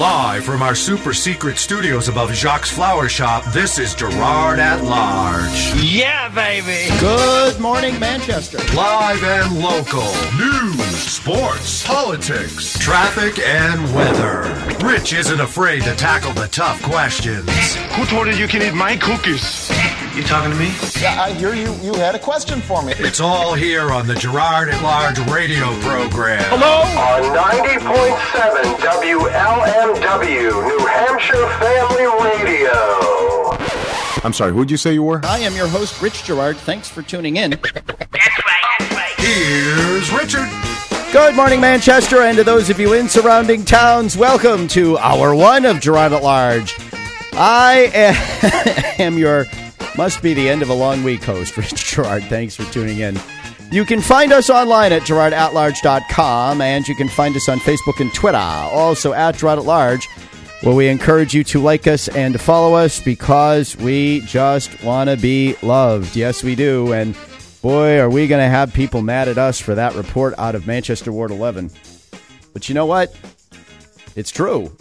Live from our super secret studios above Jacques Flower Shop, this is Girard at Large. Yeah, baby. Good morning, Manchester. Live and local. News, sports, politics, traffic, and weather. Rich isn't afraid to tackle the tough questions. Who told you you can eat my cookies? You talking to me? Yeah, I hear you. You had a question for me. It's all here on the Girard at Large radio program. Hello? on 90.7 WLMW, New Hampshire Family Radio. I'm sorry, who'd you say you were? I am your host, Rich Girard. Thanks for tuning in. That's right, that's right. Here's Richard. Good morning, Manchester, and to those of you in surrounding towns, welcome to hour one of Girard at Large. I am your must be the end of a long week host, Rich Girard. Thanks for tuning in. You can find us online at girardatlarge.com, and you can find us on Facebook and Twitter, also at Girard at Large, where we encourage you to like us and to follow us because we just want to be loved. Yes, we do. And boy, are we going to have people mad at us for that report out of Manchester Ward 11. But you know what? It's true.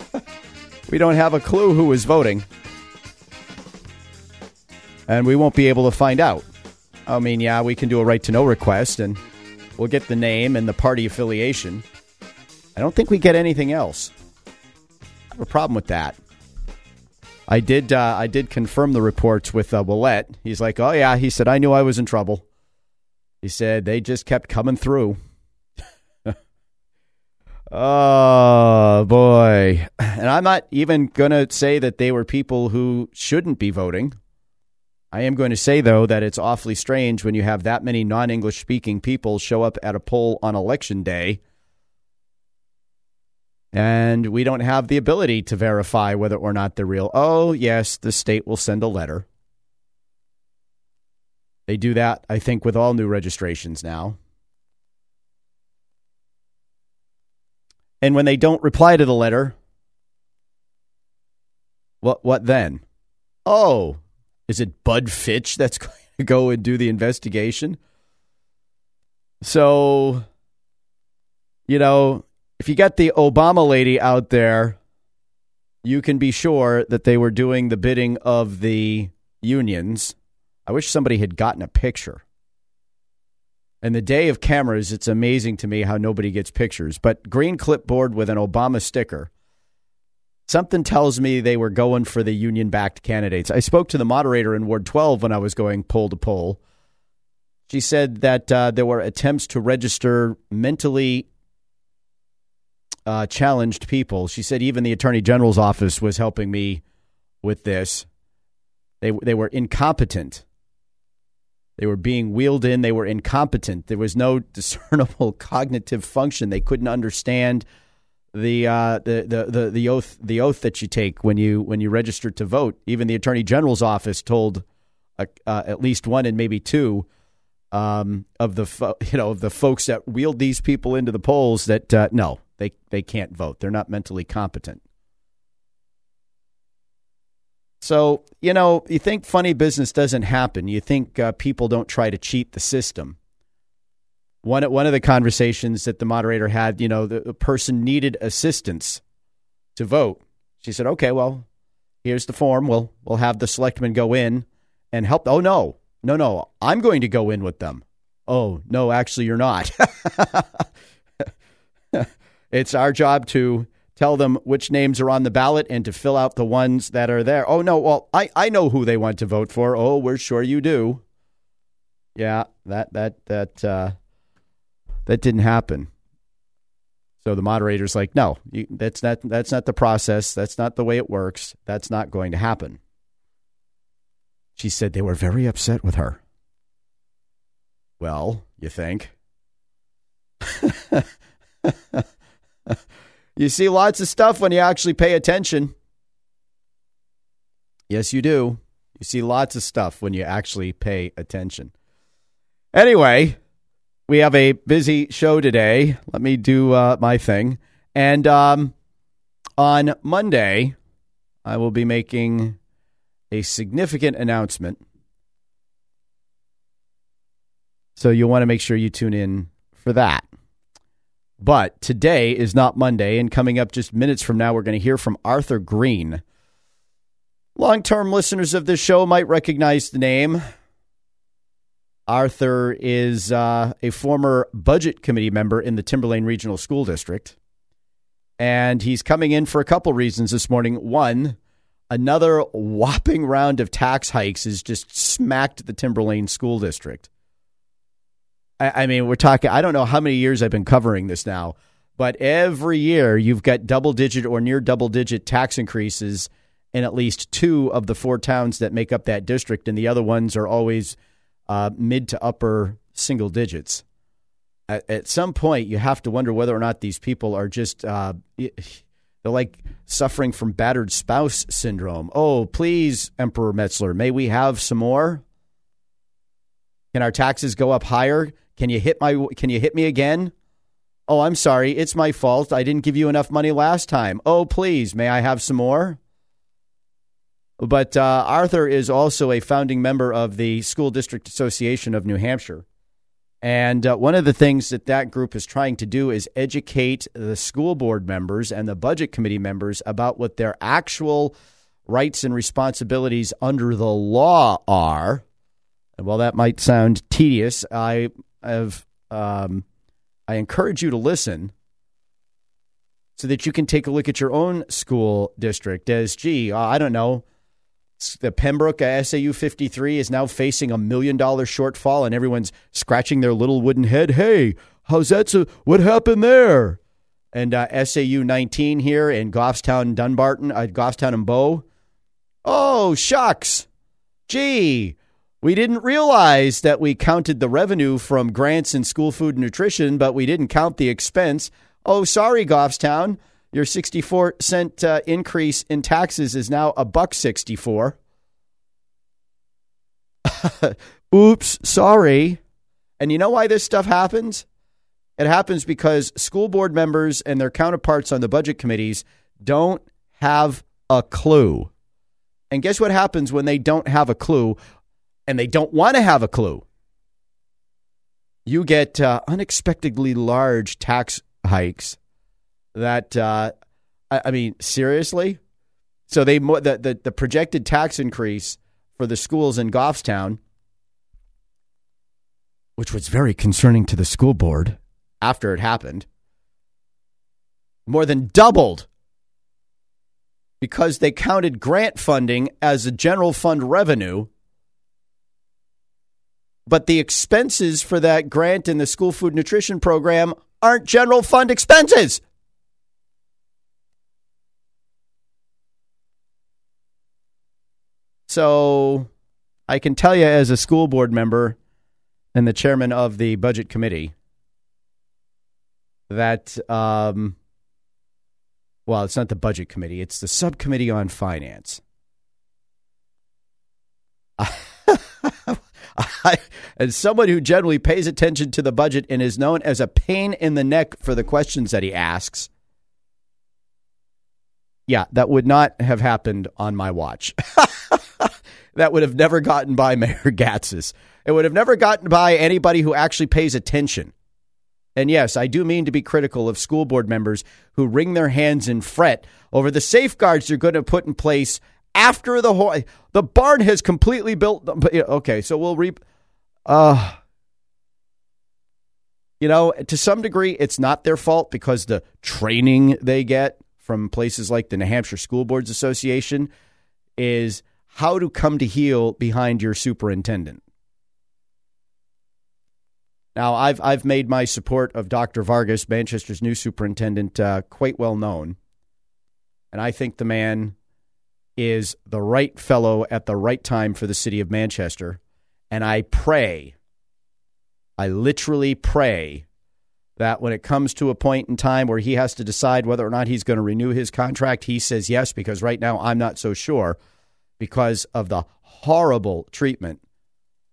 we don't have a clue who is voting. And we won't be able to find out. I mean, yeah, we can do a right to know request and we'll get the name and the party affiliation. I don't think we get anything else. I have a problem with that. I did. Uh, I did confirm the reports with uh, Willette. He's like, "Oh yeah," he said. "I knew I was in trouble." He said they just kept coming through. oh boy! And I'm not even gonna say that they were people who shouldn't be voting. I am going to say though that it's awfully strange when you have that many non-English speaking people show up at a poll on election day and we don't have the ability to verify whether or not they're real. Oh, yes, the state will send a letter. They do that, I think, with all new registrations now. And when they don't reply to the letter, what what then? Oh, is it Bud Fitch that's going to go and do the investigation? So, you know, if you got the Obama lady out there, you can be sure that they were doing the bidding of the unions. I wish somebody had gotten a picture. In the day of cameras, it's amazing to me how nobody gets pictures. But green clipboard with an Obama sticker. Something tells me they were going for the union backed candidates. I spoke to the moderator in Ward 12 when I was going poll to poll. She said that uh, there were attempts to register mentally uh, challenged people. She said even the attorney general's office was helping me with this. They they were incompetent. They were being wheeled in. They were incompetent. There was no discernible cognitive function. They couldn't understand the, uh, the, the the the oath the oath that you take when you when you register to vote. Even the attorney general's office told uh, uh, at least one and maybe two um, of the fo- you know of the folks that wheeled these people into the polls that uh, no, they they can't vote. They're not mentally competent. So you know, you think funny business doesn't happen. You think uh, people don't try to cheat the system. One one of the conversations that the moderator had, you know, the, the person needed assistance to vote. She said, "Okay, well, here's the form. We'll we'll have the selectmen go in and help." Oh no, no, no! I'm going to go in with them. Oh no, actually, you're not. It's our job to tell them which names are on the ballot and to fill out the ones that are there. Oh, no, well, I, I know who they want to vote for. Oh, we're sure you do. Yeah, that, that, that, uh, that didn't happen. So the moderator's like, no, you, that's not, that's not the process. That's not the way it works. That's not going to happen. She said they were very upset with her. Well, you think? you see lots of stuff when you actually pay attention. Yes, you do. You see lots of stuff when you actually pay attention. Anyway, we have a busy show today. Let me do uh, my thing. And um, on Monday, I will be making a significant announcement. So you'll want to make sure you tune in for that. But today is not Monday, and coming up just minutes from now, we're going to hear from Arthur Green. Long term listeners of this show might recognize the name. Arthur is uh, a former budget committee member in the Timberlane Regional School District. And he's coming in for a couple reasons this morning. One, another whopping round of tax hikes has just smacked the Timberlane School District. I, I mean, we're talking, I don't know how many years I've been covering this now, but every year you've got double digit or near double digit tax increases in at least two of the four towns that make up that district, and the other ones are always uh, mid to upper single digits. At, at, some point, you have to wonder whether or not these people are just uh, they're like suffering from battered spouse syndrome. Oh, please, Emperor Metzler, may we have some more? Can our taxes go up higher? Can you hit my? Can you hit me again? Oh, I'm sorry. It's my fault. I didn't give you enough money last time. Oh, please, may I have some more? But uh, Arthur is also a founding member of the School District Association of New Hampshire. And uh, one of the things that that group is trying to do is educate the school board members and the budget committee members about what their actual rights and responsibilities under the law are. And while that might sound tedious, I have um, I encourage you to listen so that you can take a look at your own school district as, gee, I don't know, the Pembroke SAU 53 is now facing a million dollar shortfall, and everyone's scratching their little wooden head. Hey, how's that? So, what happened there? And uh, SAU 19 here in Goffstown, Dunbarton, uh, Goffstown and Bow. Oh, shucks. Gee, we didn't realize that we counted the revenue from grants and school food and nutrition, but we didn't count the expense. Oh, sorry, Goffstown. Your 64 cent uh, increase in taxes is now a buck 64. Oops, sorry. And you know why this stuff happens? It happens because school board members and their counterparts on the budget committees don't have a clue. And guess what happens when they don't have a clue and they don't want to have a clue? You get uh, unexpectedly large tax hikes that uh, I, I, mean seriously. So they the, the the projected tax increase for the schools in Goffstown, which was very concerning to the school board after it happened, more than doubled because they counted grant funding as a general fund revenue. But the expenses for that grant in the school food nutrition program aren't general fund expenses. So I can tell you, as a school board member and the chairman of the budget committee, that, um, well, it's not the budget committee, it's the subcommittee on finance. I, as someone who generally pays attention to the budget and is known as a pain in the neck for the questions that he asks, yeah, that would not have happened on my watch. that would have never gotten by Mayor Gatsas. It would have never gotten by anybody who actually pays attention. And yes, I do mean to be critical of school board members who wring their hands and fret over the safeguards they're going to put in place after the whole the barn has completely built. Okay, so we'll reap. Uh, you know, to some degree, it's not their fault because the training they get from places like the New Hampshire School Boards Association is how to come to heel behind your superintendent. Now, I've I've made my support of Dr. Vargas, Manchester's new superintendent, uh, quite well known, and I think the man is the right fellow at the right time for the city of Manchester. And I pray, I literally pray that when it comes to a point in time where he has to decide whether or not he's going to renew his contract, he says yes, because right now I'm not so sure because of the horrible treatment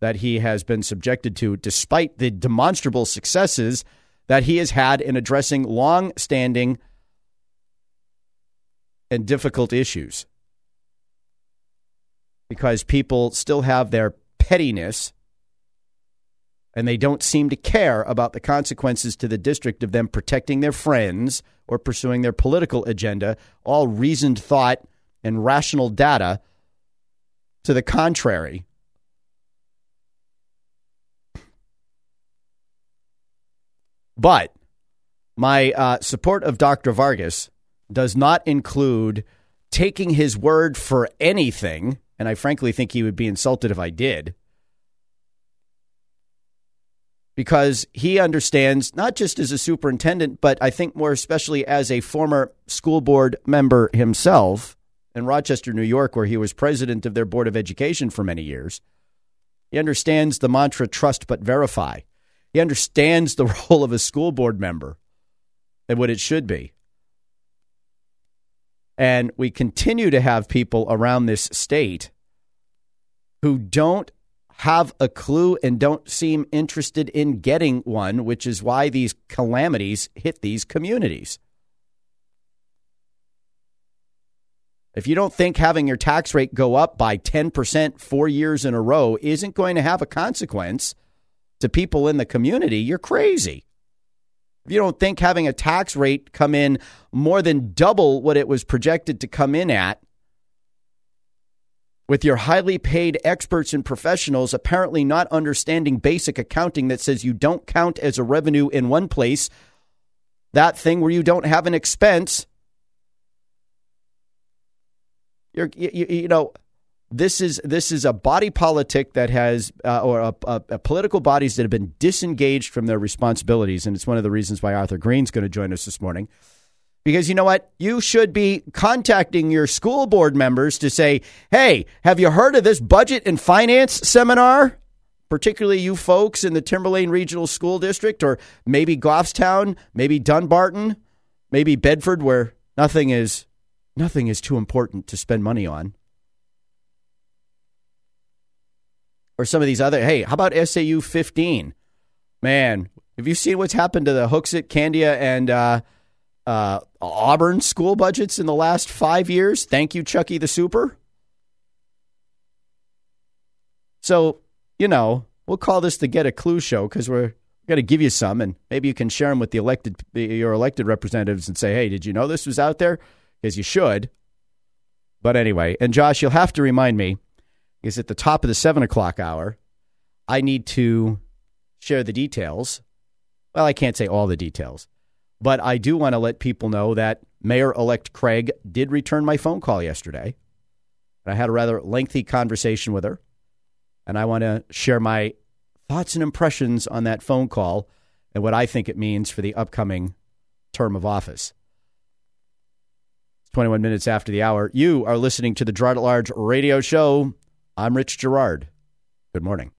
that he has been subjected to, despite the demonstrable successes that he has had in addressing long standing and difficult issues. Because people still have their pettiness And they don't seem to care about the consequences to the district of them protecting their friends or pursuing their political agenda, all reasoned thought and rational data to the contrary. But my uh, support of Dr. Vargas does not include taking his word for anything, and I frankly think he would be insulted if I did, because he understands, not just as a superintendent, but I think more especially as a former school board member himself in Rochester, New York, where he was president of their Board of Education for many years. He understands the mantra trust but verify. He understands the role of a school board member and what it should be. And we continue to have people around this state who don't have a clue and don't seem interested in getting one, which is why these calamities hit these communities. If you don't think having your tax rate go up by 10% four years in a row isn't going to have a consequence to people in the community, you're crazy. If you don't think having a tax rate come in more than double what it was projected to come in at, with your highly paid experts and professionals apparently not understanding basic accounting that says you don't count as a revenue in one place, that thing where you don't have an expense, you're, you, you know, this is this is a body politic that has uh, or a, a, a, political bodies that have been disengaged from their responsibilities, and it's one of the reasons why Arthur Green's going to join us this morning. Because you know what? You should be contacting your school board members to say, hey, have you heard of this budget and finance seminar? Particularly you folks in the Timberlane Regional School District, or maybe Goffstown, maybe Dunbarton, maybe Bedford, where nothing is nothing is too important to spend money on. or some of these other. Hey, how about SAU 15? Man, have you seen what's happened to the Hooksett, Candia, and uh, uh, Auburn school budgets in the last five years? Thank you, Chucky the Super. So, you know, we'll call this the Get a Clue show because we're going to give you some, and maybe you can share them with the elected your elected representatives and say, "Hey, did you know this was out there?" Because you should. But anyway, and Josh, you'll have to remind me is at the top of the seven o'clock hour. I need to share the details. Well, I can't say all the details, but I do want to let people know that Mayor elect Craig did return my phone call yesterday. I had a rather lengthy conversation with her, and I want to share my thoughts and impressions on that phone call and what I think it means for the upcoming term of office. 21 minutes after the hour. You are listening to the Girard at Large radio show. I'm Rich Girard. Good morning.